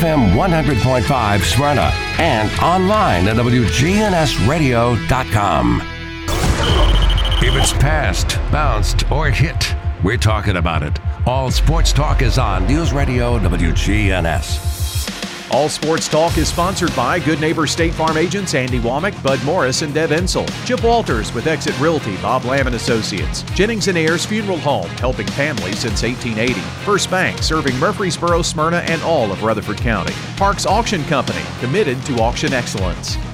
FM 100.5 Smyrna and online at WGNSradio.com. If it's passed, bounced, or hit, we're talking about it. All sports talk is on News Radio WGNS. All Sports Talk is sponsored by Good Neighbor State Farm agents Andy Womack, Bud Morris, and Deb Ensel. Chip Walters with Exit Realty, Bob Lamb and Associates. Jennings and Ayers Funeral Home, helping families since 1880. First Bank, serving Murfreesboro, Smyrna, and all of Rutherford County. Parks Auction Company, committed to auction excellence.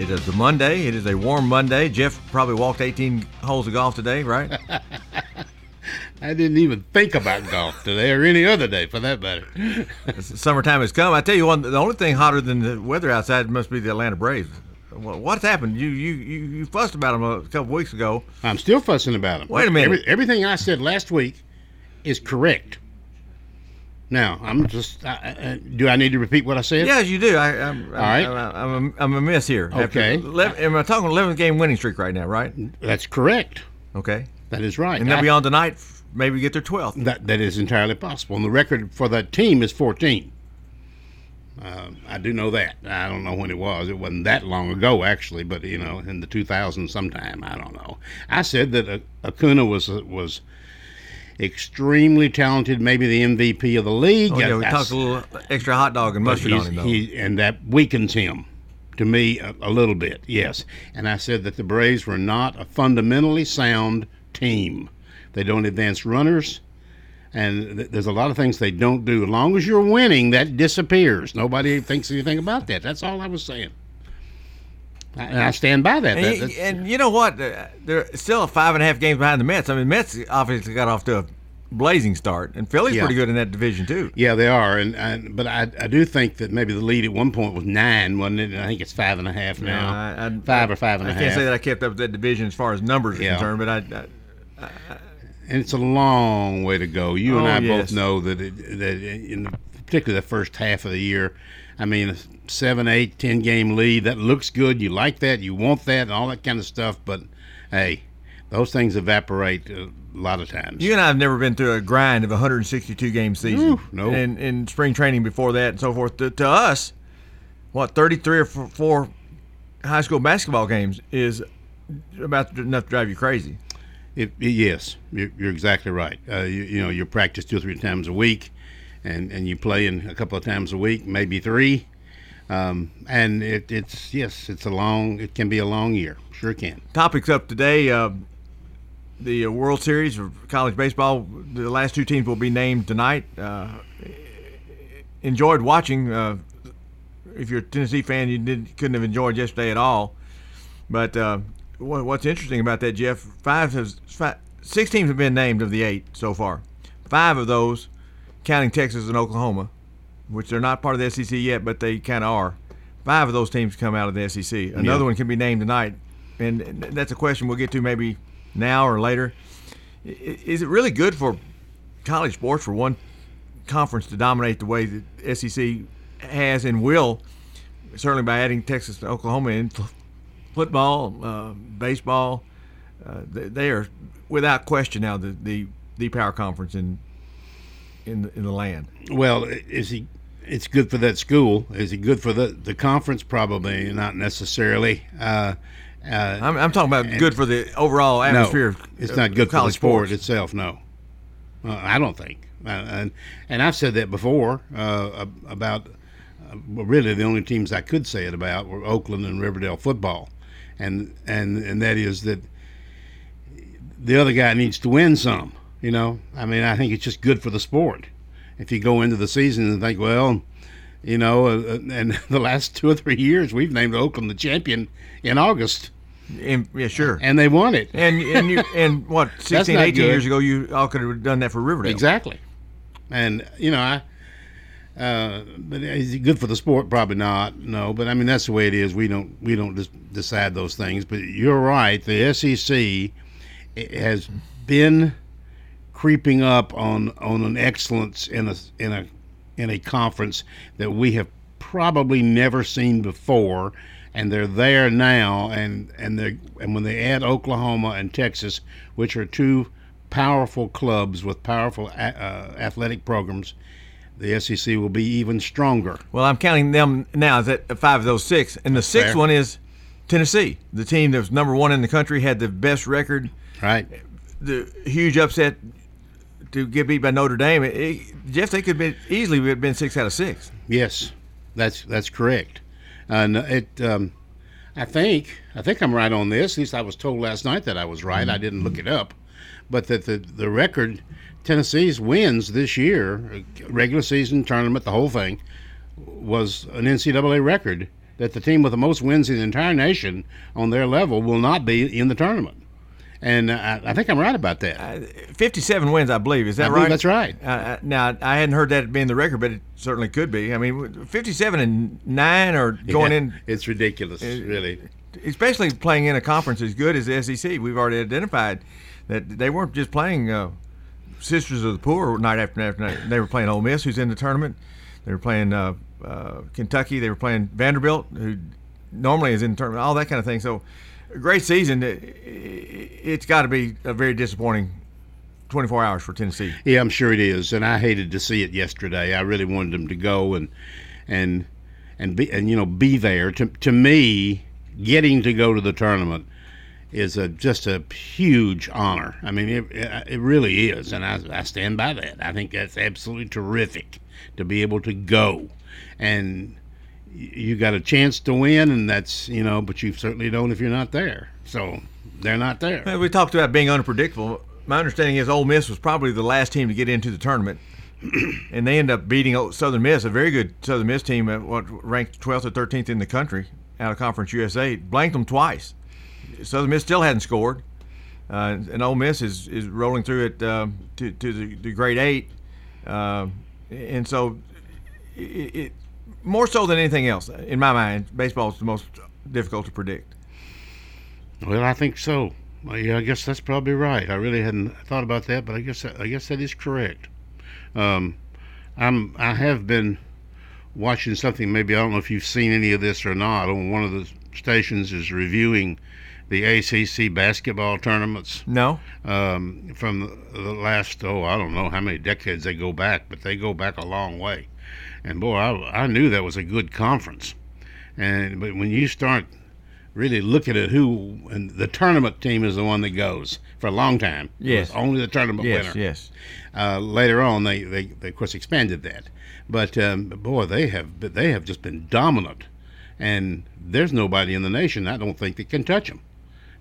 It is a Monday. It is a warm Monday. Jeff probably walked 18 holes of golf today, right? I didn't even think about golf today or any other day for that matter. Summertime has come. I tell you one, the only thing hotter than the weather outside must be the Atlanta Braves. What's happened? You you you, you fussed about them a couple weeks ago. I'm still fussing about them. Wait a minute. Every, everything I said last week is correct. Now I'm just. I, I, do I need to repeat what I said? Yes, you do. I, I'm, All right. I'm, I'm, I'm, a miss here. Okay. After am I talking 11 game winning streak right now? Right. That's correct. Okay. That is right. And then I- beyond tonight, maybe get their 12th. That that is entirely possible. And the record for that team is 14. Uh, I do know that. I don't know when it was. It wasn't that long ago, actually, but you know, in the 2000s sometime. I don't know. I said that A- Acuna was was extremely talented, maybe the MVP of the league. Oh, yeah, we talked a little extra hot dog and mustard on him, though. he- and that weakens him to me a, a little bit, yes. And I said that the Braves were not a fundamentally sound team. They don't advance runners, and th- there's a lot of things they don't do. As long as you're winning, that disappears. Nobody thinks anything about that. That's all I was saying. I- And I stand by that. And, That- you, and you know what? They're still five and a half games behind the Mets. I mean, Mets obviously got off to a blazing start, and Philly's Yeah. pretty good in that division too. yeah, they are, and, and but I, I do think that maybe the lead at one point was nine, wasn't it? And I think it's five and a half now. I, I, five or five and I a can't say that I kept up with that division as far as numbers are Yeah. concerned, but I, I and it's a long way to go. You and Oh, I yes. both know that it, that in particularly the first half of the year, I mean, a seven, eight, ten game lead that looks good. You like that, you want that, and all that kind of stuff. But hey, those things evaporate a lot of times. You and I have never been through a grind of a 162 game season. Ooh, no. And in spring training before that and so forth. To, to us, what 33 or four high school basketball games is about enough to drive you crazy. It, it- yes, you're, you're exactly right. Uh, you, you know, you practice two or three times a week, and, and you play in a couple of times a week, maybe three. Um, and it, it's yes, it's a long. It can be a long year. Sure can. Topics up today. Uh, the uh, World Series of college baseball. The last two teams will be named tonight. Uh, enjoyed watching. Uh, if you're a Tennessee fan, you did, couldn't have enjoyed yesterday at all. But uh, what, what's interesting about that, Jeff? Five has five, six teams have been named of the eight so far. Five of those, counting Texas and Oklahoma, which they're not part of the SEC yet, but they kind of are. Five of those teams come out of the SEC. Another Yeah. one can be named tonight, and that's a question we'll get to maybe now or later. Is it really good for college sports for one conference to dominate the way that SEC has and will, certainly by adding Texas to Oklahoma in football, uh, baseball. Uh, they, they are without question now the, the, the power conference in in the, in the land. Well, is he? It's good for that school. Is he good for the the conference? Probably not necessarily. Uh, uh, I'm, I'm talking about good for the overall atmosphere. no, it's not good for the college sport sports. itself. No, uh, I don't think. Uh, and and I've said that before uh, about. Uh, really, the only teams I could say it about were Oakland and Riverdale football, and and and that is that the other guy needs to win some. You know, I mean, I think it's just good for the sport. If you go into the season and think, well, you know, uh, and the last two or three years we've named Oakland the champion in August, And- yeah, sure. and they won it. And and you and what 16, 18 good. years ago you all could have done that for Riverdale. Exactly. And you know, I Uh, but is he good for the sport? Probably not. No, but I mean that's the way it is. We don't we don't just decide those things. But you're right. The SEC has been creeping up on on an excellence in a in a in a conference that we have probably never seen before, and they're there now. And and they and when they add Oklahoma and Texas, which are two powerful clubs with powerful uh, athletic programs, the SEC will be even stronger. Well, I'm counting them now as at five of those six, and the sixth fair. one is Tennessee, the team that was number one in the country, had the best record. Right. The huge upset to get beat by Notre Dame. It, it, Jeff, they could be easily have been six out of six. Yes, that's that's correct. And it, um, I think, I think I'm right on this. At least I was told last night that I was right. I didn't look it up, but that the the record Tennessee's wins this year, regular season tournament, the whole thing, was an NCAA record. That the team with the most wins in the entire nation on their level will not be in the tournament. And I, I think I'm right about that. Uh, 57 wins, I believe. Is that I right? that's right. Uh, now, I hadn't heard that being the record, but it certainly could be. I mean, 57 and 9 or going Yeah, in, It's ridiculous, really. especially playing in a conference as good as the SEC. We've already identified that they weren't just playing uh, Sisters of the Poor night after night after night. They were playing Ole Miss, who's in the tournament. They were playing uh, uh, Kentucky. They were playing Vanderbilt, who normally is in the tournament. All that kind of thing. So, great season. It- It's got to be a very disappointing 24 hours for Tennessee. Yeah, I'm sure it is, and I hated to see it yesterday. I really wanted them to go and and and be and you know be there. To to me, getting to go to the tournament is a just a huge honor. I mean, it it really is, and I I stand by that. I think that's absolutely terrific to be able to go, and you got a chance to win, and that's you know, but you certainly don't if you're not there. So they're not there. Uh, We talked about being unpredictable. My understanding is Ole Miss was probably the last team to get into the tournament, and they end up beating Southern Miss, a very good Southern Miss team, uh, what ranked 12th or 13th in the country out of Conference USA. Blanked them twice. Southern Miss still hadn't scored, uh, and Ole Miss is, is rolling through it um, to, to the, the grade eight, um, and so it, it more so than anything else, in my mind, baseball is the most difficult to predict. Well, I think so. Well, yeah, I guess that's probably right. I really hadn't thought about that, but I guess I guess that is correct. Um, I'm I have been watching something. Maybe I don't know if you've seen any of this or not. On one of the stations is reviewing the ACC basketball tournaments No, um, from the last oh I don't know how many decades they go back, but they go back a long way. And boy, I, I knew that was a good conference. And but when you start really looking at who and the tournament team is the one that goes for a long time. It Yes. was only the tournament yes, winner. yes. Uh, later on, they, they, they of course expanded that, but um, boy, they have they have just been dominant, and there's nobody in the nation I don't think that can touch them.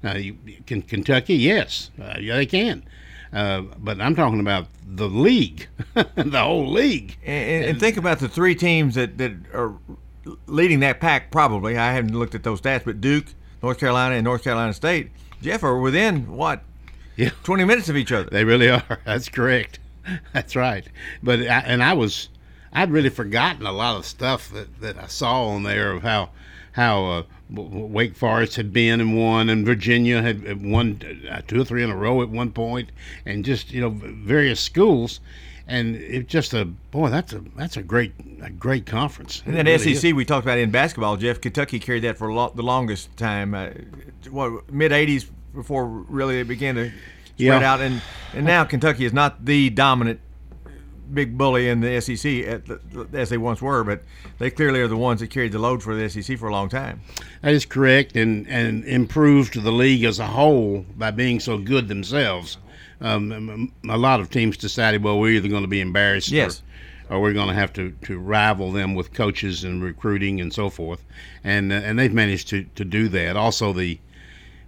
Now, you, can Kentucky? Yes, uh, yeah, they can. Uh, but I'm talking about the league, the whole league. And, and think about the three teams that, that are leading that pack. Probably, I haven't looked at those stats, but Duke, North Carolina, and North Carolina State, Jeff, are within what Yeah. twenty minutes of each other. They really are. That's correct. That's right. But I, and I was, I'd really forgotten a lot of stuff that, that I saw on there of how how uh, Wake Forest had been and won, and Virginia had won uh, two or three in a row at one point, and just you know various schools, and it just a boy that's a that's a great a great conference. And that really SEC is. we talked about in basketball, Jeff, Kentucky carried that for lo- the longest time. Uh, what mid '80s before really it began to spread Yeah. out, and and now Kentucky is not the dominant big bully in the SEC at the, as they once were, but they clearly are the ones that carried the load for the SEC for a long time. That is correct, and and improved the league as a whole by being so good themselves. Um, a lot of teams decided, well, we're either going to be embarrassed, Yes. or, or we're going to have to, to rival them with coaches and recruiting and so forth, and uh, and they've managed to, to do that. Also, the,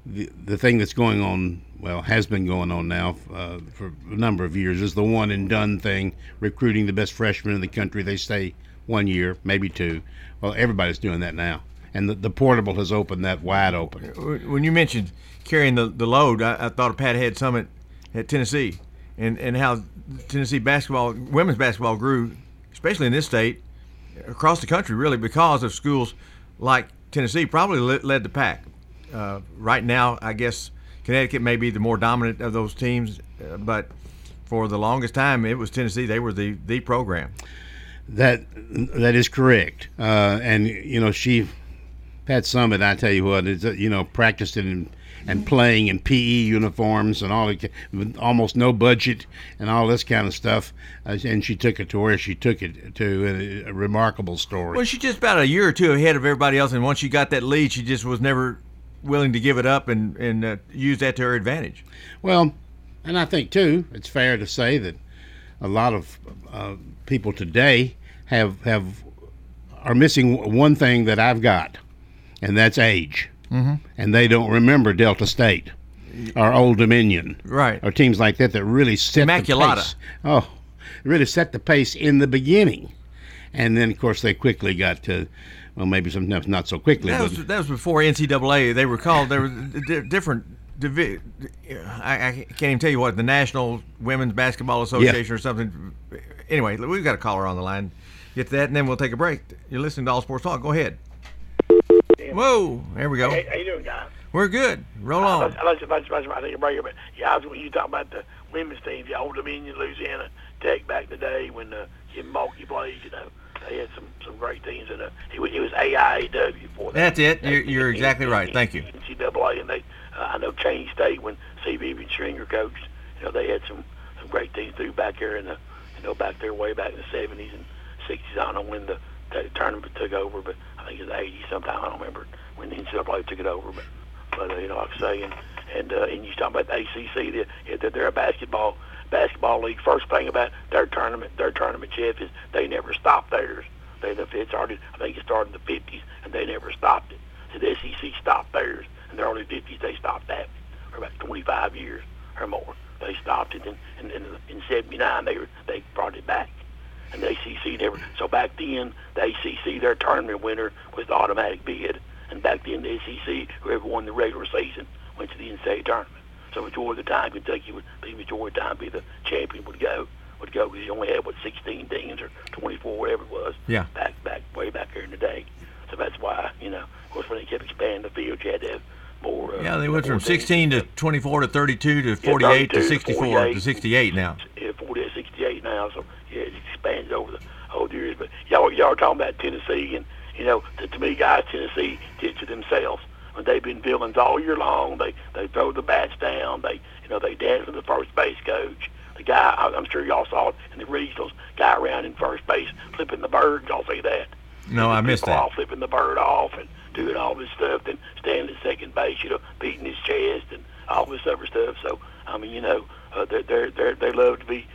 the the thing that's going on, well, has been going on now uh, for a number of years, is the one and done thing, recruiting the best freshmen in the country. They stay one year, maybe two. Well, everybody's doing that now, and the, the portable has opened that wide open. When you mentioned carrying the, the load, I, I thought of Pat Head Summitt at Tennessee, and, and how Tennessee basketball, women's basketball grew especially in this state, across the country, really, because of schools like Tennessee, probably led the pack. Uh, right now, I guess Connecticut may be the more dominant of those teams, uh, but for the longest time, it was Tennessee. They were the the program. That that is correct, uh, and you know she, Pat Summitt. I tell you what, is you know practiced in and playing in PE uniforms and all with almost no budget and all this kind of stuff. Uh, and she took it to where she took it to a, a, remarkable story. Well, she's just about a year or two ahead of everybody else, and once she got that lead, she just was never willing to give it up and and uh, use that to her advantage. Well, and I think too, it's fair to say that a lot of uh, people today have have are missing one thing that I've got, and that's age. Mm-hmm. And they don't remember Delta State or Old Dominion, right? Or teams like that that really set Immaculata. the pace. Oh, really set the pace in the beginning, and then of course they quickly got to well, maybe sometimes not so quickly. That was, that was before NCAA. They were called. There were different. Divi- I, I, can't even tell you what the National Women's Basketball Association yeah. or something. Anyway, we've got a caller on the line. Get to that, and then we'll take a break. You're listening to All Sports Talk. Go ahead. Whoa, there we go. Hey, how you doing, guys? We're good. Roll on. I like I like I take a break, but yeah, I was, when you talk about the women's teams, the Old Dominion, Louisiana Tech back in the day when uh, Kim Mulkey played, you know they had some some great teams, uh, it, was, it was AIAW before that. That's it. You're, you're exactly right. Thank you. NCAA, and they uh, I know Cheyney State when C. Vivian Stringer coached. You know they had some some great teams too back there in the you know back there way back in the 70s and 60s. I don't know when the, the tournament took over, but I think it was 80 sometime. I don't remember when the NCAA took it over, but but uh, you know like I say, and and uh, and you talk about the ACC, they're, they're a basketball basketball league. First thing about their tournament, their tournament, Jeff, is they never stop theirs. They it started, I think it started in the 50s, and they never stopped it. So the SEC stopped theirs. In the early 50s, they stopped that for about 25 years or more. They stopped it, and, and, and in '79 they were, they brought it back. And the ACC never. So back then, the ACC, their tournament winner was the automatic bid, and back then the SEC, whoever won the regular season, went to the NCAA tournament. So majority of the time, Kentucky would be majority of the time be the champion would go would go because you only had what 16 teams or 24, whatever it was. Yeah. Back back way back there in the day. So that's why you know, of course, when they kept expanding the field, you had to have more. Uh, yeah, they went from 16 to 24 to 32 to 48 yeah, to 64 48, to 68 now. Yeah, 40 to 68 now. So yeah, it expanded over the whole years. But y'all y'all are talking about Tennessee, and you know, to, to me, guys, Tennessee did to themselves when they've been villains all year long. They they throw the bats They you know they with the first base coach. The guy I'm sure y'all saw it in the regionals. Guy around in first base flipping the bird. Y'all see that? No, I missed that. All flipping the bird off and doing all this stuff. Then standing at second base, you know, beating his chest and all this other stuff. So I mean, you know, uh, they're they're they're they love to be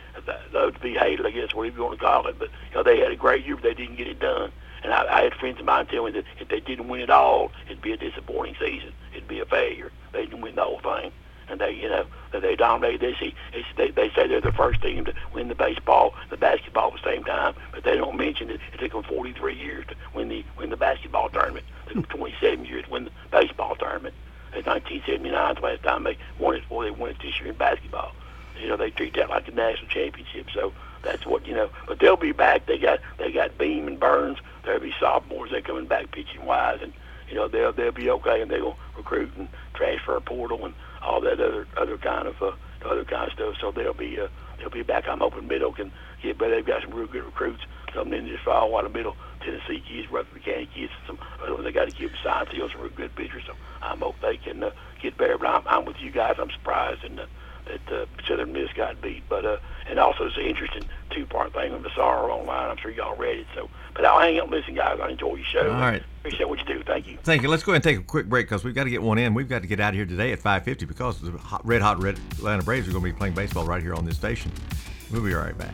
love to be hated. I guess whatever you want to call it. But you know, they had a great year, but they didn't get it done. And I, I had friends of mine tell me that if they didn't win it all, it'd be a disappointing season. It'd be a failure. They didn't win the whole thing. And they, you know, they dominated this. They, they say they're the first team to win the baseball, the basketball at the same time, but they don't mention that it took them 43 years to win the win the basketball tournament. It took them 27 years to win the baseball tournament. In 1979 the last time they won it. Before they won it this year in basketball. You know, they treat that like a national championship. So that's what you know. But they'll be back. They got they got Beam and Burns there'll be sophomores that coming back pitching wise, and you know they'll they'll be okay, and they'll recruit and transfer portal and all that other other kind of uh, other kind of stuff. So they'll be uh, they'll be back. I'm hoping Middle can get, but they've got some real good recruits coming in this fall. Lot of Middle Tennessee kids, Rutherford County kids, some other ones they got to keep besides Hill, some real good pitchers. So I'm hope they can uh, get better. But I'm, I'm with you guys. I'm surprised and. Uh, that uh, Southern Miss got beat. But uh, and also it's an interesting two part thing on the SAR online. I'm sure y'all read it. So, but I'll hang up listen, guys. I enjoy your show. All right. Appreciate what you do. Thank you. Thank you. Let's go ahead and take a quick break because we've got to get one in. We've got to get out of here today at 5:50 because the hot, red hot red Atlanta Braves are going to be playing baseball right here on this station. We'll be right back.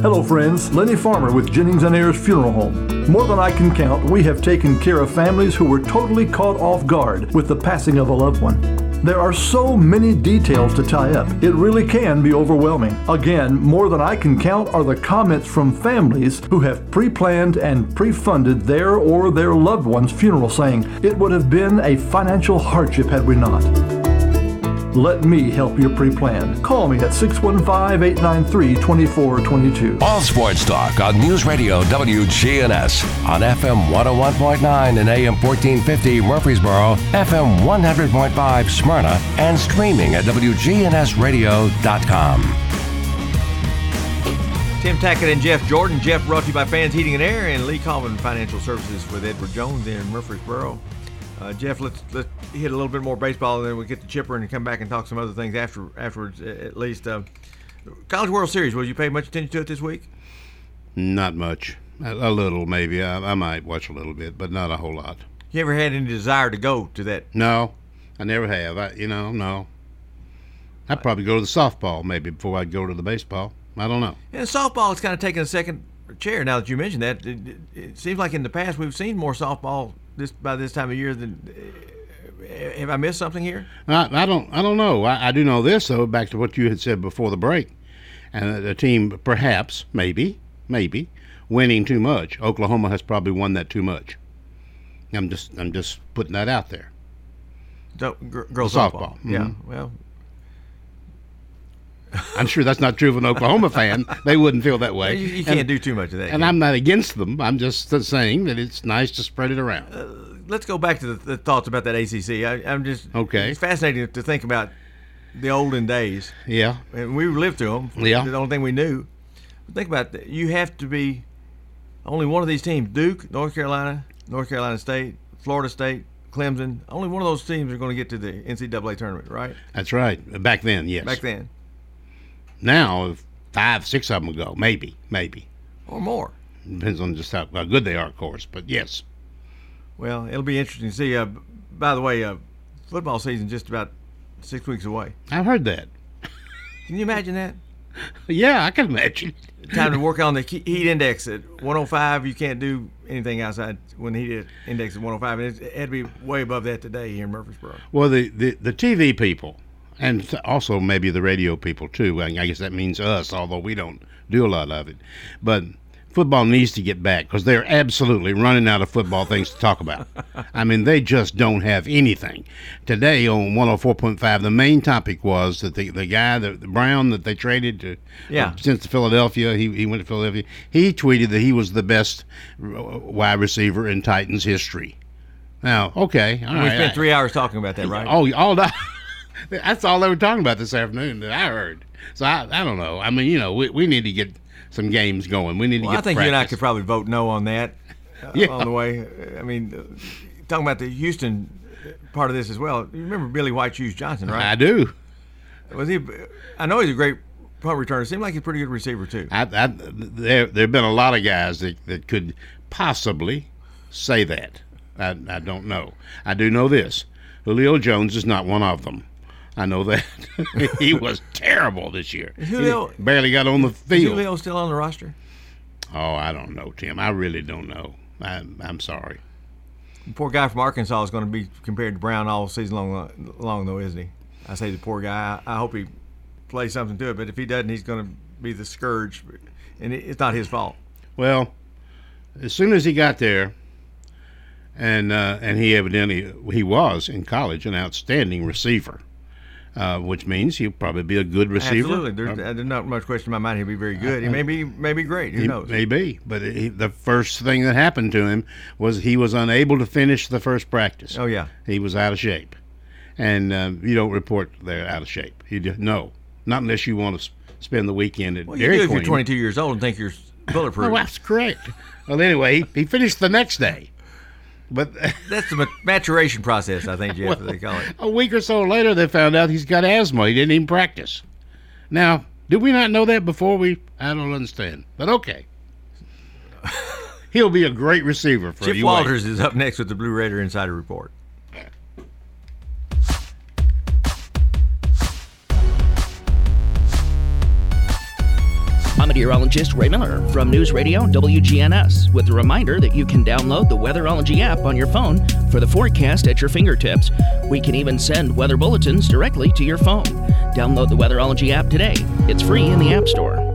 Hello, friends. Lenny Farmer with Jennings and Ayers Funeral Home. More than I can count, we have taken care of families who were totally caught off guard with the passing of a loved one. There are so many details to tie up, it really can be overwhelming. Again, more than I can count are the comments from families who have pre planned and pre funded their or their loved one's funeral, saying, It would have been a financial hardship had we not. Let me help you pre plan. Call me at 615 893 2422. All sports talk on News Radio WGNS on FM 101.9 and AM 1450 Murfreesboro, FM 100.5 Smyrna, and streaming at WGNSradio.com. Tim Tackett and Jeff Jordan. Jeff brought to you by Fans Heating and Air and Lee Coleman Financial Services with Edward Jones in Murfreesboro. Uh, Jeff, let's let's hit a little bit more baseball, and then we get the chipper and come back and talk some other things after afterwards. At least, uh, College World Series. Will you pay much attention to it this week? Not much. A, a little, maybe. I, I might watch a little bit, but not a whole lot. You ever had any desire to go to that? No, I never have. I, you know, no. I'd probably go to the softball maybe before I'd go to the baseball. I don't know. And softball is kind of taking a second chair now that you mentioned that. It, it, it seems like in the past we've seen more softball this by this time of year than. Have I missed something here? I, I don't. I don't know. I, I, do know this though. Back to what you had said before the break, and the team perhaps, maybe, maybe, winning too much. Oklahoma has probably won that too much. I'm just. I'm just putting that out there. girls softball. softball. Mm-hmm. Yeah. Well, I'm sure that's not true of an Oklahoma fan. They wouldn't feel that way. You, you can't and, do too much of that. And I'm not against them. I'm just saying that it's nice to spread it around. Uh, let's go back to the, the, thoughts about that ACC. I, am just okay. It's fascinating to think about the olden days. Yeah, and we lived through them. Yeah, the only thing we knew. Think about that. You have to be only one of these teams: Duke, North Carolina, North Carolina State, Florida State, Clemson. Only one of those teams are going to get to the NCAA tournament, right? That's right. Uh, back then, yes. Back then. Now, five, six of them go, maybe, maybe, or more. Depends on just how, how good they are, of course. But yes. Well, it'll be interesting to see. Uh, by the way, uh, football season just about six weeks away. I've heard that. Can you imagine that? yeah, I can imagine. Time to work on the heat index at 105. You can't do anything outside when the heat index is 105. And it had to be way above that today here in Murfreesboro. Well, the, the, the TV people and also maybe the radio people too. I guess that means us, although we don't do a lot of it. But football needs to get back because they're absolutely running out of football things to talk about. I mean, they just don't have anything. Today on 104.5, the main topic was that the, the guy, the, the Brown that they traded to, yeah. Uh, since Philadelphia, he, he went to Philadelphia, he tweeted that he was the best wide receiver in Titans history. Now, okay. we right. spent three hours talking about that, right? Oh, all that. That's all they were talking about this afternoon that I heard. So I, I don't know. I mean, you know, we, we need to get some games going. We need well, to get. I think practice. you and I could probably vote no on that. Uh, yeah. On the way, I mean, uh, talking about the Houston part of this as well. You remember Billy White Shoes Johnson, right? I do. Was he? I know he's a great punt returner. Seemed like he's a pretty good receiver too. I, I, there there have been a lot of guys that, that could possibly say that. I, I don't know. I do know this: Julio Jones is not one of them. I know that he was terrible this year. Julio he barely got on the field. Julio still on the roster? Oh, I don't know, Tim. I really don't know. I, I'm sorry. The poor guy from Arkansas is going to be compared to Brown all season long, long though, isn't he? I say the poor guy. I, I hope he plays something to it, but if he doesn't, he's going to be the scourge, and it, it's not his fault. Well, as soon as he got there, and uh, and he evidently he was in college an outstanding receiver, uh, which means he'll probably be a good receiver. Absolutely, there's, Uh, there's not much question in my mind. He'll be very good. He may be, may be great. Who he knows? Maybe, but he, the first thing that happened to him was he was unable to finish the first practice. Oh yeah. he was out of shape, and um, you don't report they're out of shape. You no, not unless you want to spend the weekend at Well, you Dairy do if you're 22 years old and think you're bulletproof. Oh, that's correct. Well, anyway, he, he finished the next day, but That's the maturation process, I think, Jeff, they call it. a week or so later, they found out he's got asthma. He didn't even practice. Now, did we not know that before? We I don't understand, but okay. He'll be a great receiver for Chip you. Walters is up next with the Blue Raider Insider Report. Meteorologist Ray Miller from News Radio WGNS with a reminder that you can download the Weatherology app on your phone for the forecast at your fingertips. We can even send weather bulletins directly to your phone. Download the Weatherology app today. It's free in the App Store.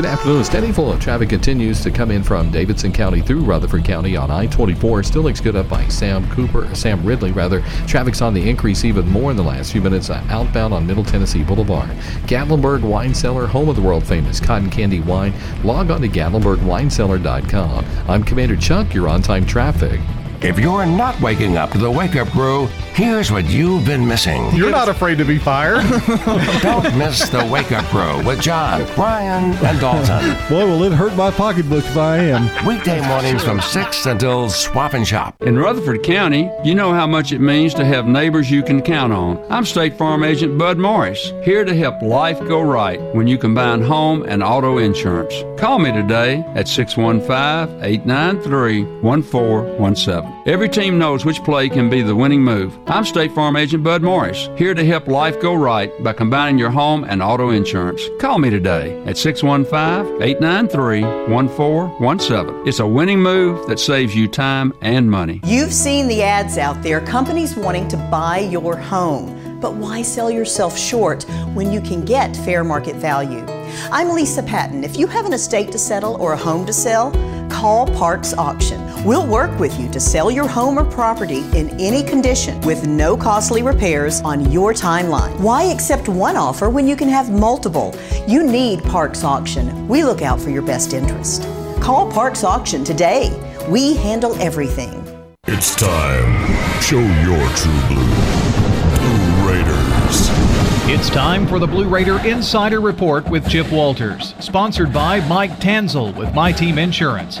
Good afternoon. Steady flow of traffic continues to come in from Davidson County through Rutherford County on I-24. Still looks good up by Sam Cooper, Sam Ridley rather. Traffic's on the increase even more in the last few minutes uh, outbound on Middle Tennessee Boulevard. Gatlinburg Wine Cellar, home of the world famous cotton candy wine. Log on to GatlinburgWineCellar.com. I'm Commander Chuck. You're on time traffic. If you're not waking up to the wake up crew, here's what you've been missing. You're not afraid to be fired. Don't miss the wake up crew with John, Brian, and Dalton. Boy, will it hurt my pocketbook if I am. Weekday mornings from 6 until Swap and Shop. In Rutherford County, you know how much it means to have neighbors you can count on. I'm State Farm Agent Bud Morris, here to help life go right when you combine home and auto insurance. Call me today at 615 893 1417. Every team knows which play can be the winning move. I'm State Farm Agent Bud Morris, here to help life go right by combining your home and auto insurance. Call me today at 615 893 1417. It's a winning move that saves you time and money. You've seen the ads out there, companies wanting to buy your home. But why sell yourself short when you can get fair market value? I'm Lisa Patton. If you have an estate to settle or a home to sell, call Parks Auction. We'll work with you to sell your home or property in any condition with no costly repairs on your timeline. Why accept one offer when you can have multiple? You need Parks Auction. We look out for your best interest. Call Parks Auction today. We handle everything. It's time. Show your true blue. Blue Raiders. It's time for the Blue Raider Insider Report with Chip Walters, sponsored by Mike Tanzel with My Team Insurance,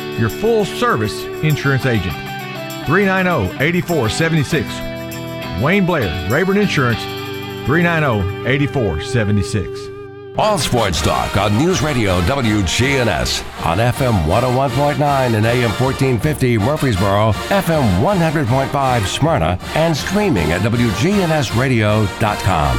your full service insurance agent. 390 8476. Wayne Blair, Rayburn Insurance, 390 8476. All sports talk on News Radio WGNS on FM 101.9 and AM 1450 Murfreesboro, FM 100.5 Smyrna, and streaming at WGNSradio.com.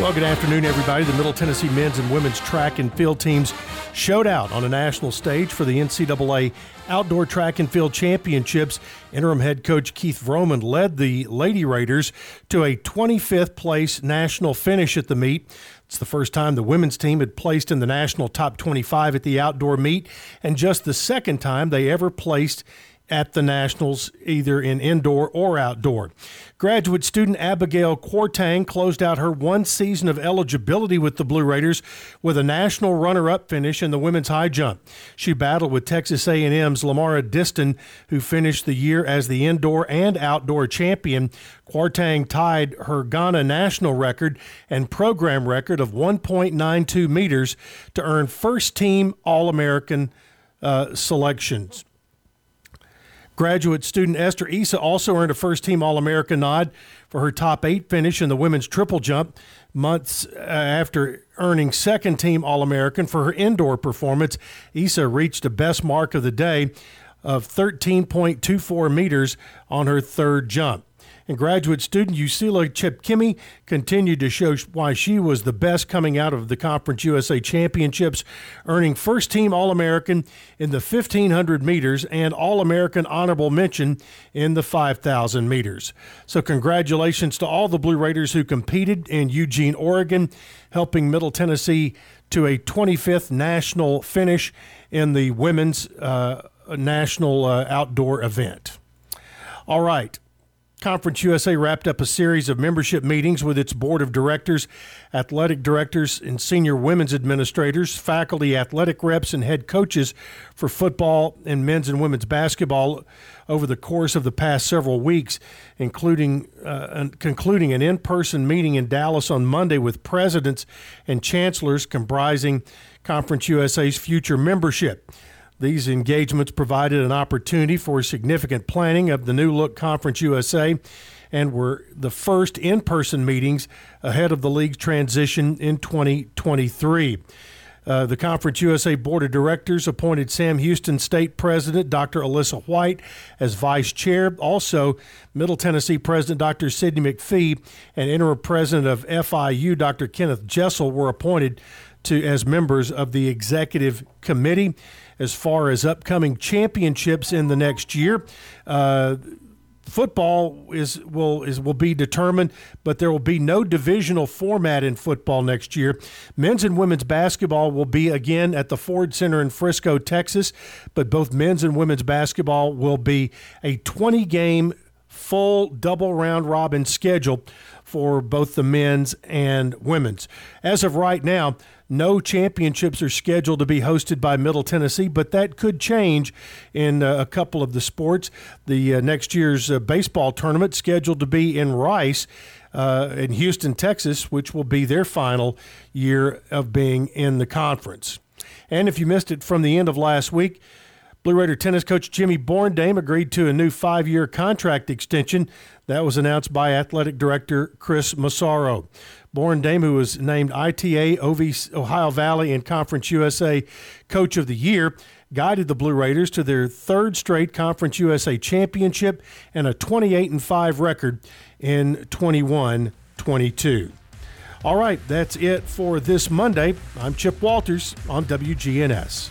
Well, good afternoon, everybody. The Middle Tennessee men's and women's track and field teams showed out on a national stage for the NCAA Outdoor Track and Field Championships. Interim head coach Keith Vroman led the Lady Raiders to a 25th place national finish at the meet. It's the first time the women's team had placed in the national top 25 at the outdoor meet, and just the second time they ever placed at the Nationals, either in indoor or outdoor. Graduate student Abigail Kwarteng closed out her one season of eligibility with the Blue Raiders with a national runner-up finish in the women's high jump. She battled with Texas A&M's Lamara Distin, who finished the year as the indoor and outdoor champion. Kwarteng tied her Ghana national record and program record of 1.92 meters to earn first-team All-American uh, selections. Graduate student Esther Issa also earned a first team All American nod for her top eight finish in the women's triple jump, months uh, after earning second team All American for her indoor performance. Issa reached the best mark of the day of 13.24 meters on her third jump and graduate student Usila Chepkimi continued to show why she was the best coming out of the Conference USA Championships, earning first team All American in the 1500 meters and All American honorable mention in the 5000 meters. So, congratulations to all the Blue Raiders who competed in Eugene, Oregon, helping Middle Tennessee to a 25th national finish in the women's uh, national uh, outdoor event. All right. Conference USA wrapped up a series of membership meetings with its board of directors, athletic directors, and senior women's administrators, faculty, athletic reps, and head coaches for football and men's and women's basketball over the course of the past several weeks, including uh, concluding an in-person meeting in Dallas on Monday with presidents and chancellors comprising Conference USA's future membership. These engagements provided an opportunity for significant planning of the new look Conference USA and were the first in person meetings ahead of the league's transition in 2023. Uh, the Conference USA Board of Directors appointed Sam Houston State President Dr. Alisa White as Vice Chair. Also, Middle Tennessee President Dr. Sidney McPhee and Interim President of FIU Dr. Kenneth Jessell were appointed to as members of the Executive Committee as far as upcoming championships in the next year. Uh, football is will is will be determined, but there will be no divisional format in football next year. Men's and women's basketball will be again at the Ford Center in Frisco, Texas, but both men's and women's basketball will be a 20 game full double round robin schedule for both the men's and women's. As of right now, no championships are scheduled to be hosted by Middle Tennessee, but that could change in uh, a couple of the sports. The uh, next year's uh, baseball tournament scheduled to be in Rice. Uh, in Houston, Texas, which will be their final year of being in the conference. And if you missed it from the end of last week, Blue Raider tennis coach Jimmy Borendame agreed to a new five year contract extension. That was announced by athletic director Chris Massaro. Borendame, who was named ITA OV, Ohio Valley and Conference USA Coach of the Year, guided the Blue Raiders to their third straight Conference USA championship and a 28 and 5 record in 21 22. All right, that's it for this Monday. I'm Chip Walters on WGNS.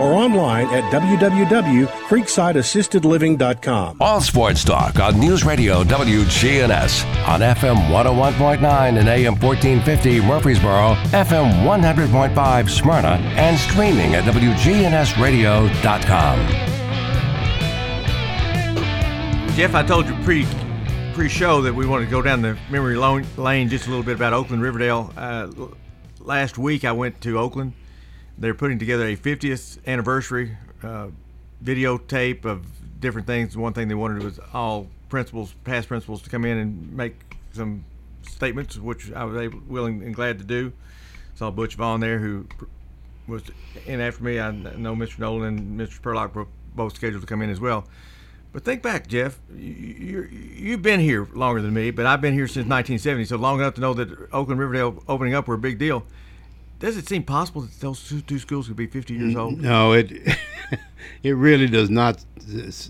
or online at www.creeksideassistedliving.com. All sports talk on News Radio WGNS on FM 101.9 and AM 1450 Murfreesboro, FM 100.5 Smyrna, and streaming at WGNSradio.com. Jeff, I told you pre pre show that we wanted to go down the memory lane just a little bit about Oakland Riverdale. Uh, last week I went to Oakland. They're putting together a 50th anniversary uh, videotape of different things. One thing they wanted was all principals, past principals, to come in and make some statements, which I was able, willing and glad to do. Saw Butch Vaughn there, who was in after me. I know Mr. Nolan and Mr. Spurlock were both scheduled to come in as well. But think back, Jeff. You, you've been here longer than me, but I've been here since 1970, so long enough to know that Oakland Riverdale opening up were a big deal. Does it seem possible that those two, schools could be 50 years old? No, it it really does not,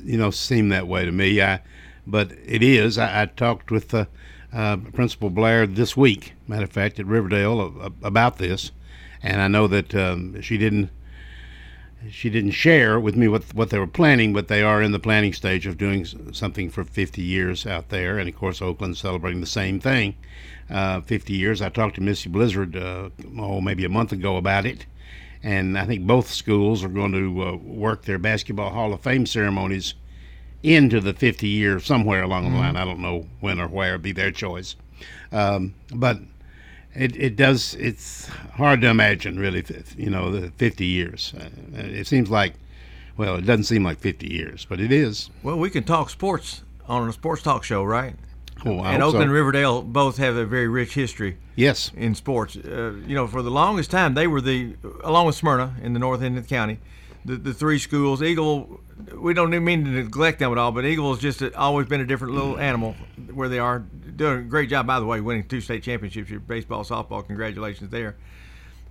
you know, seem that way to me. I, but it is. I, I talked with uh, uh, Principal Blair this week, matter of fact, at Riverdale about this, and I know that um, she didn't she didn't share with me what what they were planning, but they are in the planning stage of doing something for 50 years out there, and of course Oakland's celebrating the same thing, uh, 50 years. I talked to Missy Blizzard, uh, oh maybe a month ago about it, and I think both schools are going to uh, work their basketball Hall of Fame ceremonies into the 50 years somewhere along the Mhm. line. I don't know when or where; it'd be their choice, um, but it, it does it's hard to imagine really you know the 50 years uh, it seems like well it doesn't seem like 50 years but it is Well, we can talk sports on a sports talk show, right? Oh, and so. Oakland and Riverdale both have a very rich history. Yes. In sports, uh, you know, for the longest time they were the, along with Smyrna in the north end of the county, the, the three schools. Eagle, we don't mean to neglect them at all, but Eagle has just always been a different little animal where they are doing a great job. By the way, winning two state championships, your baseball, softball, congratulations there.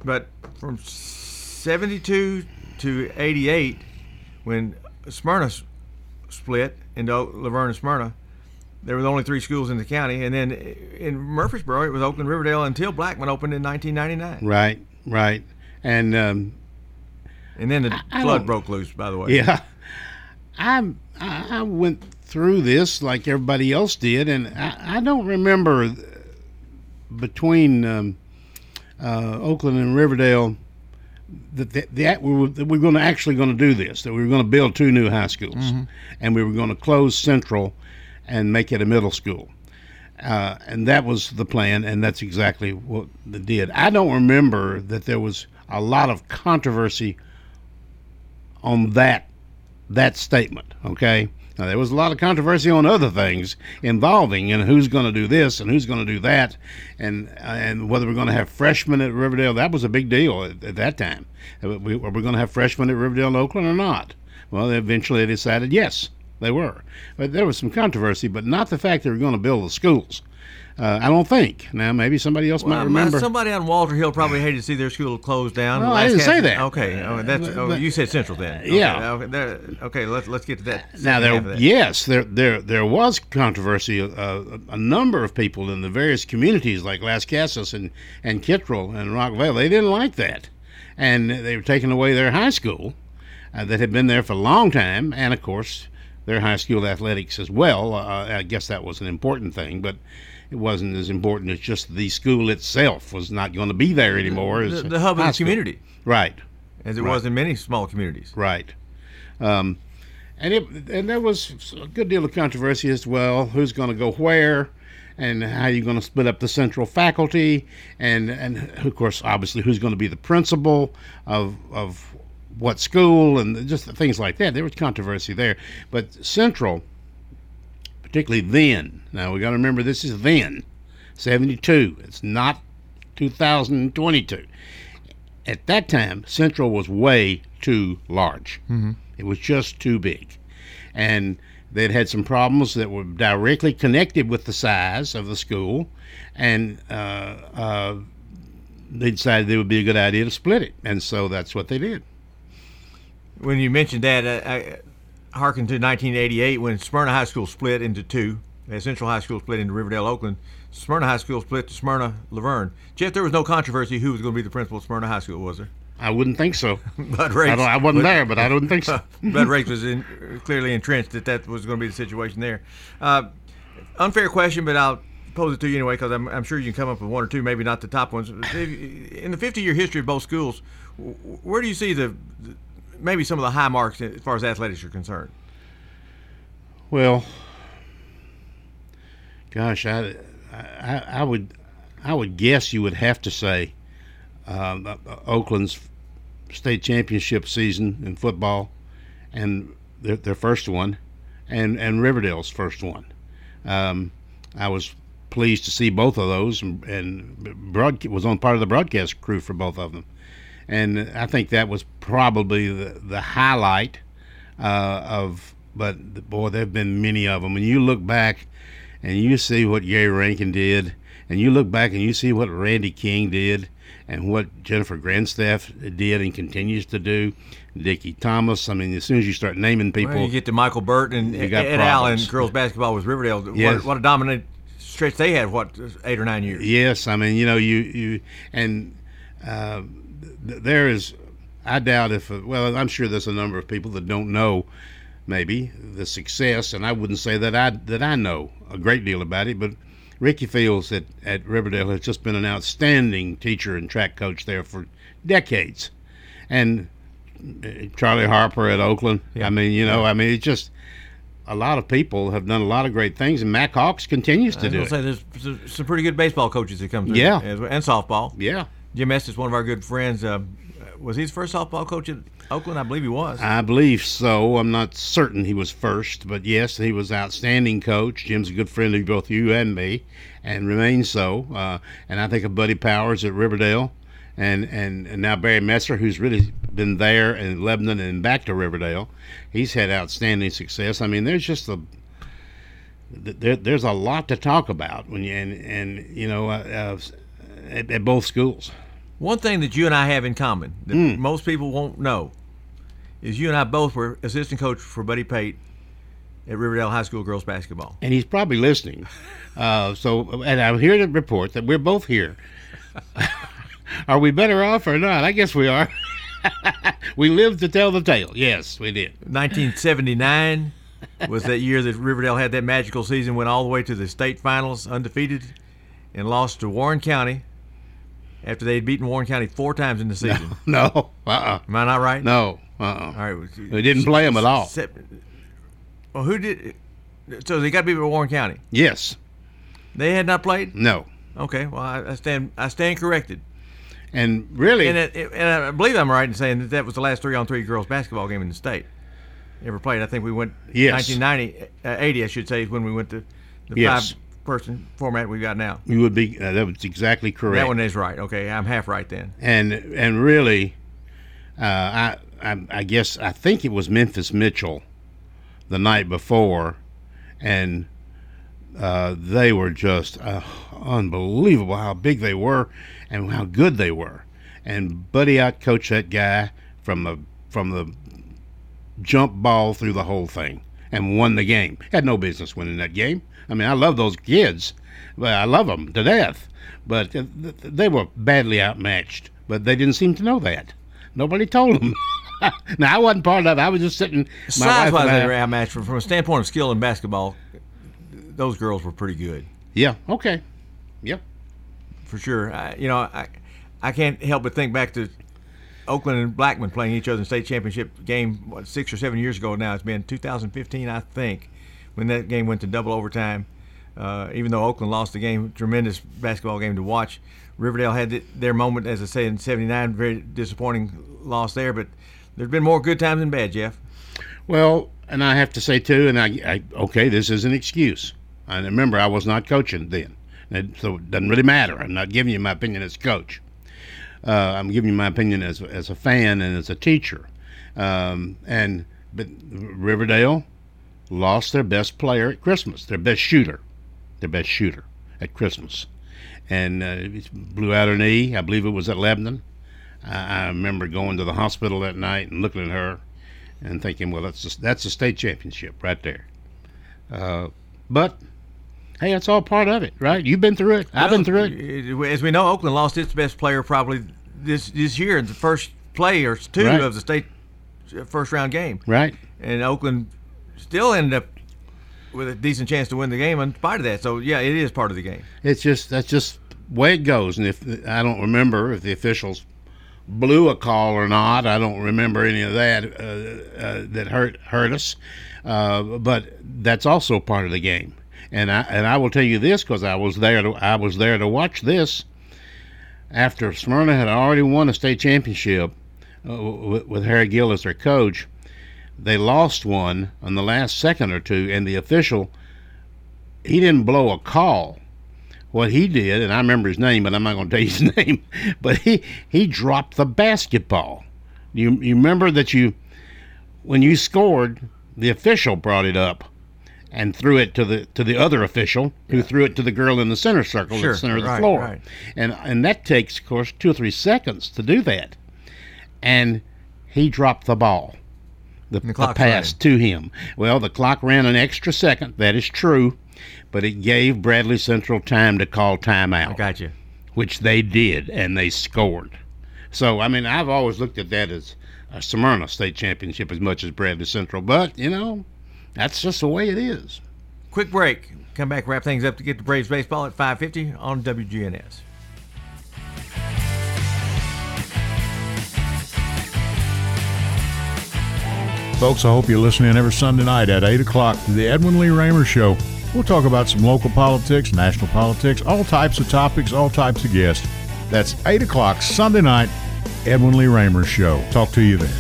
But from 72 to 88, when Smyrna split into La Vergne and Smyrna, there were the only three schools in the county. And then in Murfreesboro, it was Oakland Riverdale until Blackman opened in 1999. right right and um, And then the I flood don't- broke loose, by the way. yeah I, I I went through this like everybody else did and I, I don't remember between um, uh, Oakland and Riverdale that the, the, we were, that we were going to actually going to do this that we were going to build two new high schools Mhm. and we were going to close Central and make it a middle school. Uh, and that was the plan, and that's exactly what they did. I don't remember that there was a lot of controversy on that that statement. Okay, now there was a lot of controversy on other things involving and who's going to do this and who's going to do that, and and whether we're going to have freshmen at Riverdale. That was a big deal at, at that time. Uh, we- we going to have freshmen at Riverdale and Oakland or not? Well, eventually they decided yes, they were. But there was some controversy, but not the fact they were going to build the schools. Uh, I don't think. Now, maybe somebody else Well, might remember. Somebody on Walter Hill probably hated to see their school closed down. Well, I didn't say that. Okay, oh, that's, oh, you said Central then. Okay, Yeah. Okay, there- okay, let's let's get to that. Now there, that. yes, there there there was controversy. Uh, a number of people in the various communities, like Lascassas and and Kittrell and Rockvale, they didn't like that, and they were taking away their high school uh, that had been there for a long time, and of course their high school athletics as well. Uh, I guess that was an important thing, but. It wasn't as important as just the school itself was not going to be there anymore. The, as the hub of the school. community, right? as it Right. was in many small communities. Right. Um, and it and there was a good deal of controversy as well. Who's going to go where, and how you're going to split up the central faculty, and and of course, obviously, who's going to be the principal of of what school, and just things like that. There was controversy there, but central, particularly then. Now we got to remember this is then, '72. It's not 2022 at that time, Central was way too large. Mhm. It was just too big. And they'd had some problems that were directly connected with the size of the school. And uh, uh, they decided it would be a good idea to split it. And so that's what they did. When you mentioned that, I, I hearken to 1988 when Smyrna High School split into two. Uh, Central High School split into Riverdale, Oakland. Smyrna High School split to Smyrna, La Vergne. Jeff, there was no controversy who was going to be the principal of Smyrna High School, was there? I wouldn't think so. Bud I, Rakes. don't- I wasn't there, but I don't think so. Bud Rakes was in, clearly entrenched that that was going to be the situation there. Uh, unfair question, but I'll pose it to you anyway because I'm, I'm sure you can come up with one or two, maybe not the top ones. In the 50 year history of both schools, where do you see the, the maybe some of the high marks as far as athletics are concerned? Well, gosh, I, I, I would, I would guess you would have to say um, uh, uh, Oakland's state championship season in football, and their, their first one, and and Riverdale's first one. Um, I was pleased to see both of those, and, and broad, was on part of the broadcast crew for both of them. And I think that was probably the, the highlight uh, of. But boy, there've been many of them. When you look back, and you see what Gary Rankin did, and you look back and you see what Randy King did, and what Jennifer Grandstaff did and continues to do, Dickie Thomas. I mean, as soon as you start naming people, Well, you get to Michael Burt and You got Ed Allen, girls basketball with Riverdale. Yes. What, what a dominant stretch they had. What eight or nine years? Yes, I mean, you know, you you and uh, there is. I doubt if. Well, I'm sure there's a number of people that don't know, maybe the success, and I wouldn't say that I that I know a great deal about it, but. Ricky Fields at, at Riverdale has just been an outstanding teacher and track coach there for decades. And uh, Charlie Harper at Oakland. Yeah. I mean, you know, I mean, it's just a lot of people have done a lot of great things, and Mac Hawks continues to do say there's, there's some pretty good baseball coaches that come through. Yeah. and softball. Yeah. Jim Estes, one of our good friends, uh, was he the first softball coach at Oakland? I believe he was. I believe so. I'm not certain he was first, but yes, he was outstanding coach. Jim's a good friend of both you and me, and remains so. Uh, and I think of Buddy Powers at Riverdale, and, and and now Barry Messer, who's really been there in Lebanon and back to Riverdale. He's had outstanding success. I mean, there's just a there, there's a lot to talk about when you and and you know uh, uh, at, at both schools. One thing that you and I have in common that Mm. most people won't know is you and I both were assistant coach for Buddy Pate at Riverdale High School girls basketball. and he's probably listening. Uh, so, and I'm here to report that we're both here. are we better off or not? I guess we are. we lived to tell the tale. Yes, we did. 1979 was that year that Riverdale had that magical season, went all the way to the state finals undefeated, and lost to Warren County after they'd beaten Warren County four times in the season. No, uh-uh. Am I not right? No, uh-uh. All right. We didn't play them at all. Sep- Well, who did? So they got to beat Warren County. Yes. They had not played. No. Okay. Well, I, I stand. I stand corrected. And really, And, it, it- and I believe I'm right in saying that that was the last three-on-three girls basketball game in the state ever played. I think we went Yes. 1990, uh, 80, I should say, is when we went to the Yes. Five-person format we've got now. you would be. Uh, that was exactly correct. That one is right. Okay, I'm half right then. and and really, uh, I, I I guess I think it was Memphis Mitchell, the night before, and uh, they were just uh, unbelievable how big they were and how good they were. And Buddy out coached that guy from the from the jump ball through the whole thing and won the game. Had no business winning that game. I mean, I love those kids, but I love them to death. But th- th- they were badly outmatched. But they didn't seem to know that. Nobody told them. now I wasn't part of it. I was just sitting. My wife Size-wise, and I- they were outmatched. From, from a standpoint of skill in basketball, those girls were pretty good. Yeah. Okay. Yep. for sure. I, you know, I I can't help but think back to Oakland and Blackman playing each other in state championship game what six or seven years ago now. It's been 2015, I think, when that game went to double overtime. Uh, even though Oakland lost the game, tremendous basketball game to watch. Riverdale had th- their moment, as I say, in '79. Very disappointing loss there, but there's been more good times than bad, Jeff. Well, and I have to say too, and I, I okay, this is an excuse. And remember, I was not coaching then, and so it doesn't really matter. I'm not giving you my opinion as coach. Uh, I'm giving you my opinion as as a fan and as a teacher. Um, and but Riverdale lost their best player at Christmas, their best shooter, their best shooter at Christmas, and uh, blew out her knee. I believe it was at Lebanon. I, I remember going to the hospital that night and looking at her and thinking, well, that's a, that's a state championship right there. Uh, but hey, it's all part of it, right? You've been through it. I've been through it. it. As we know, Oakland lost its best player probably this this year in the first play or two Right. of the state uh, first round game. Right. And Oakland still ended up with a decent chance to win the game in spite of that. So yeah, it is part of the game. It's just that's just way it goes. And if I don't remember if the officials blew a call or not, I don't remember any of that uh, uh, that hurt hurt us. Uh, but that's also part of the game. And I and I will tell you this because I was there to I was there to watch this. After Smyrna had already won a state championship uh, with, with Harry Gill as their coach, they lost one on the last second or two, and the official he didn't blow a call. What he did, and I remember his name, but I'm not going to tell you his name. But he he dropped the basketball. You you remember that you when you scored, the official brought it up and threw it to the to the other official who threw it to the girl in the center circle, Sure, the center of the right, floor. right. And and that takes, of course, two or three seconds to do that. And he dropped the ball. The, the, clock's pass to him. Well, the clock ran an extra second. That is true, but it gave Bradley Central time to call timeout. I got you. Which they did, and they scored. So I mean, I've always looked at that as a Smyrna state championship as much as Bradley Central, but you know, that's just the way it is. Quick break. Come back, wrap things up to get the Braves baseball at 5:50 on WGNS. Folks, I hope you listen in every Sunday night at 8 o'clock to the Edwin Lee Raymer Show. We'll talk about some local politics, national politics, all types of topics, all types of guests. That's 8 o'clock Sunday night, Edwin Lee Raymer Show. Talk to you then.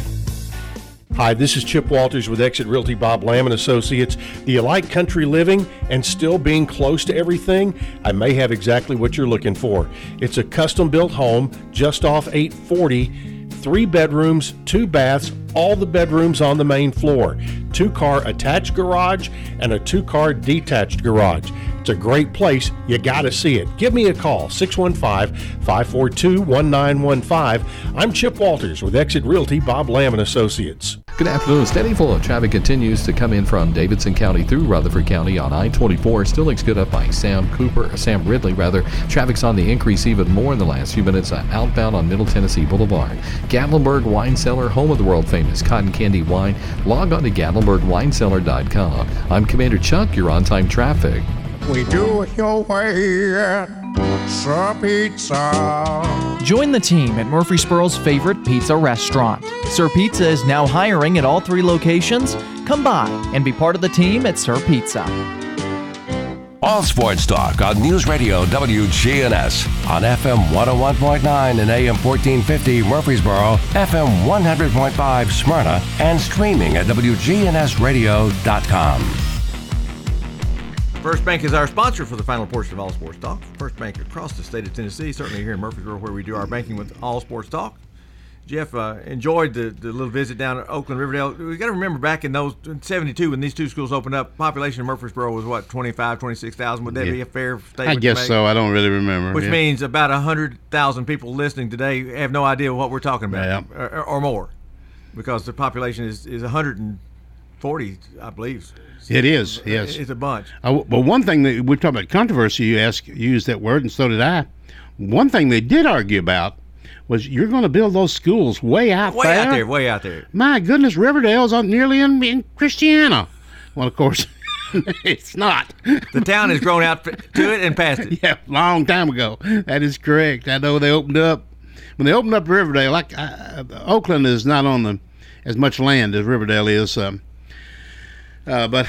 Hi, this is Chip Walters with Exit Realty Bob Lamb and Associates. Do you like country living and still being close to everything? I may have exactly what you're looking for. It's a custom built home just off 840, three bedrooms, two baths, all the bedrooms on the main floor, two car attached garage, and a two car detached garage. It's a great place. You got to see it. Give me a call, 615 542 1915. I'm Chip Walters with Exit Realty Bob Lamb and Associates. Good afternoon. Steady flow of traffic continues to come in from Davidson County through Rutherford County on I-24. Still looks good up by Sam Cooper, Sam Ridley rather. Traffic's on the increase even more in the last few minutes uh, outbound on Middle Tennessee Boulevard. Gatlinburg Wine Cellar, home of the world famous cotton candy wine. Log on to GatlinburgWineCellar.com. I'm Commander Chuck. You're on time traffic. We do it your way. Sir Pizza. Join the team at Murfreesboro's favorite pizza restaurant. Sir Pizza is now hiring at all three locations. Come by and be part of the team at Sir Pizza. All sports talk on News Radio WGNS on FM 101.9 and AM 1450 Murfreesboro, FM 100.5 Smyrna, and streaming at WGNSradio.com. First Bank is our sponsor for the final portion of All Sports Talk. First Bank across the state of Tennessee, certainly here in Murfreesboro, where we do our banking with All Sports Talk. Jeff uh, enjoyed the, the little visit down at Oakland Riverdale. We got to remember back in those in '72 when these two schools opened up, population of Murfreesboro was what 25, 26,000. Would that Yeah. be a fair statement? I guess so. I don't really remember. Which Yeah. means about hundred thousand people listening today have no idea what we're talking about, or, or more, because the population is is 140, I believe. It is, yes. It's a bunch. Uh, but one thing that we talked about controversy, you asked, you used that word, and so did I. One thing they did argue about was you're going to build those schools way out Way there. out there, way out there. My goodness, Riverdale's on nearly in, in Christiana. Well, of course, it's not. The town has grown out to it and past it. Yeah, long time ago. That is correct. I know they opened up when they opened up Riverdale. Like uh, Oakland is not on the as much land as Riverdale is, um, uh, but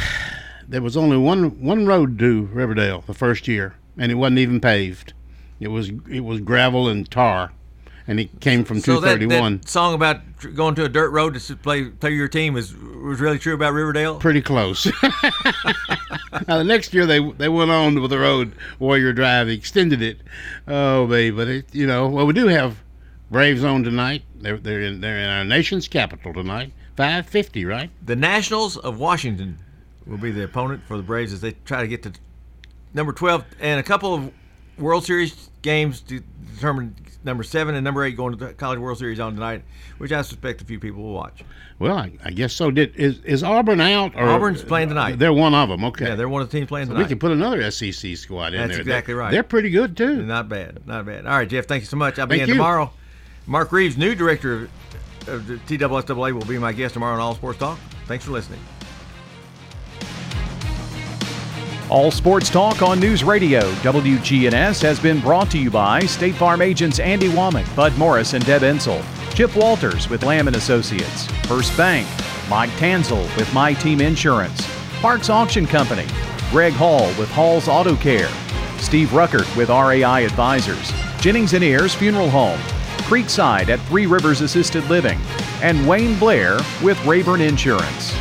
there was only one one road to Riverdale the first year, and it wasn't even paved. It was it was gravel and tar, and it came from So two that, that song about going to a dirt road to play play your team is was really true about Riverdale. Pretty close. now the next year they they went on with the road Warrior Drive, extended it. Oh, baby, but it, you know, well we do have Braves on tonight. They're they're in they're in our nation's capital tonight. Five fifty, right? The Nationals of Washington will be the opponent for the Braves as they try to get to number 12 and a couple of World Series games to determine number seven and number eight going to the College World Series on tonight, which I suspect a few people will watch. Well, I, I guess so. Did is is Auburn out? Or Auburn's playing tonight. They're one of them. Okay. Yeah, they're one of the teams playing So tonight. we can put another SEC squad in That's there. exactly They're- right. They're pretty good too. Not bad, not bad. All right, Jeff, thank you so much. I'll be Thank in you. tomorrow. Mark Reeves, new director of, the will be my guest tomorrow on All Sports Talk. Thanks for listening. All Sports Talk on News Radio. WGNS has been brought to you by State Farm agents Andy Womack, Bud Morris, and Deb Ensel, Chip Walters with Lamb Associates, First Bank, Mike Tanzel with My Team Insurance, Parks Auction Company, Greg Hall with Hall's Auto Care, Steve Ruckert with RAI Advisors, Jennings and Ayers Funeral Home, Creekside at Three Rivers Assisted Living, and Wayne Blair with Rayburn Insurance.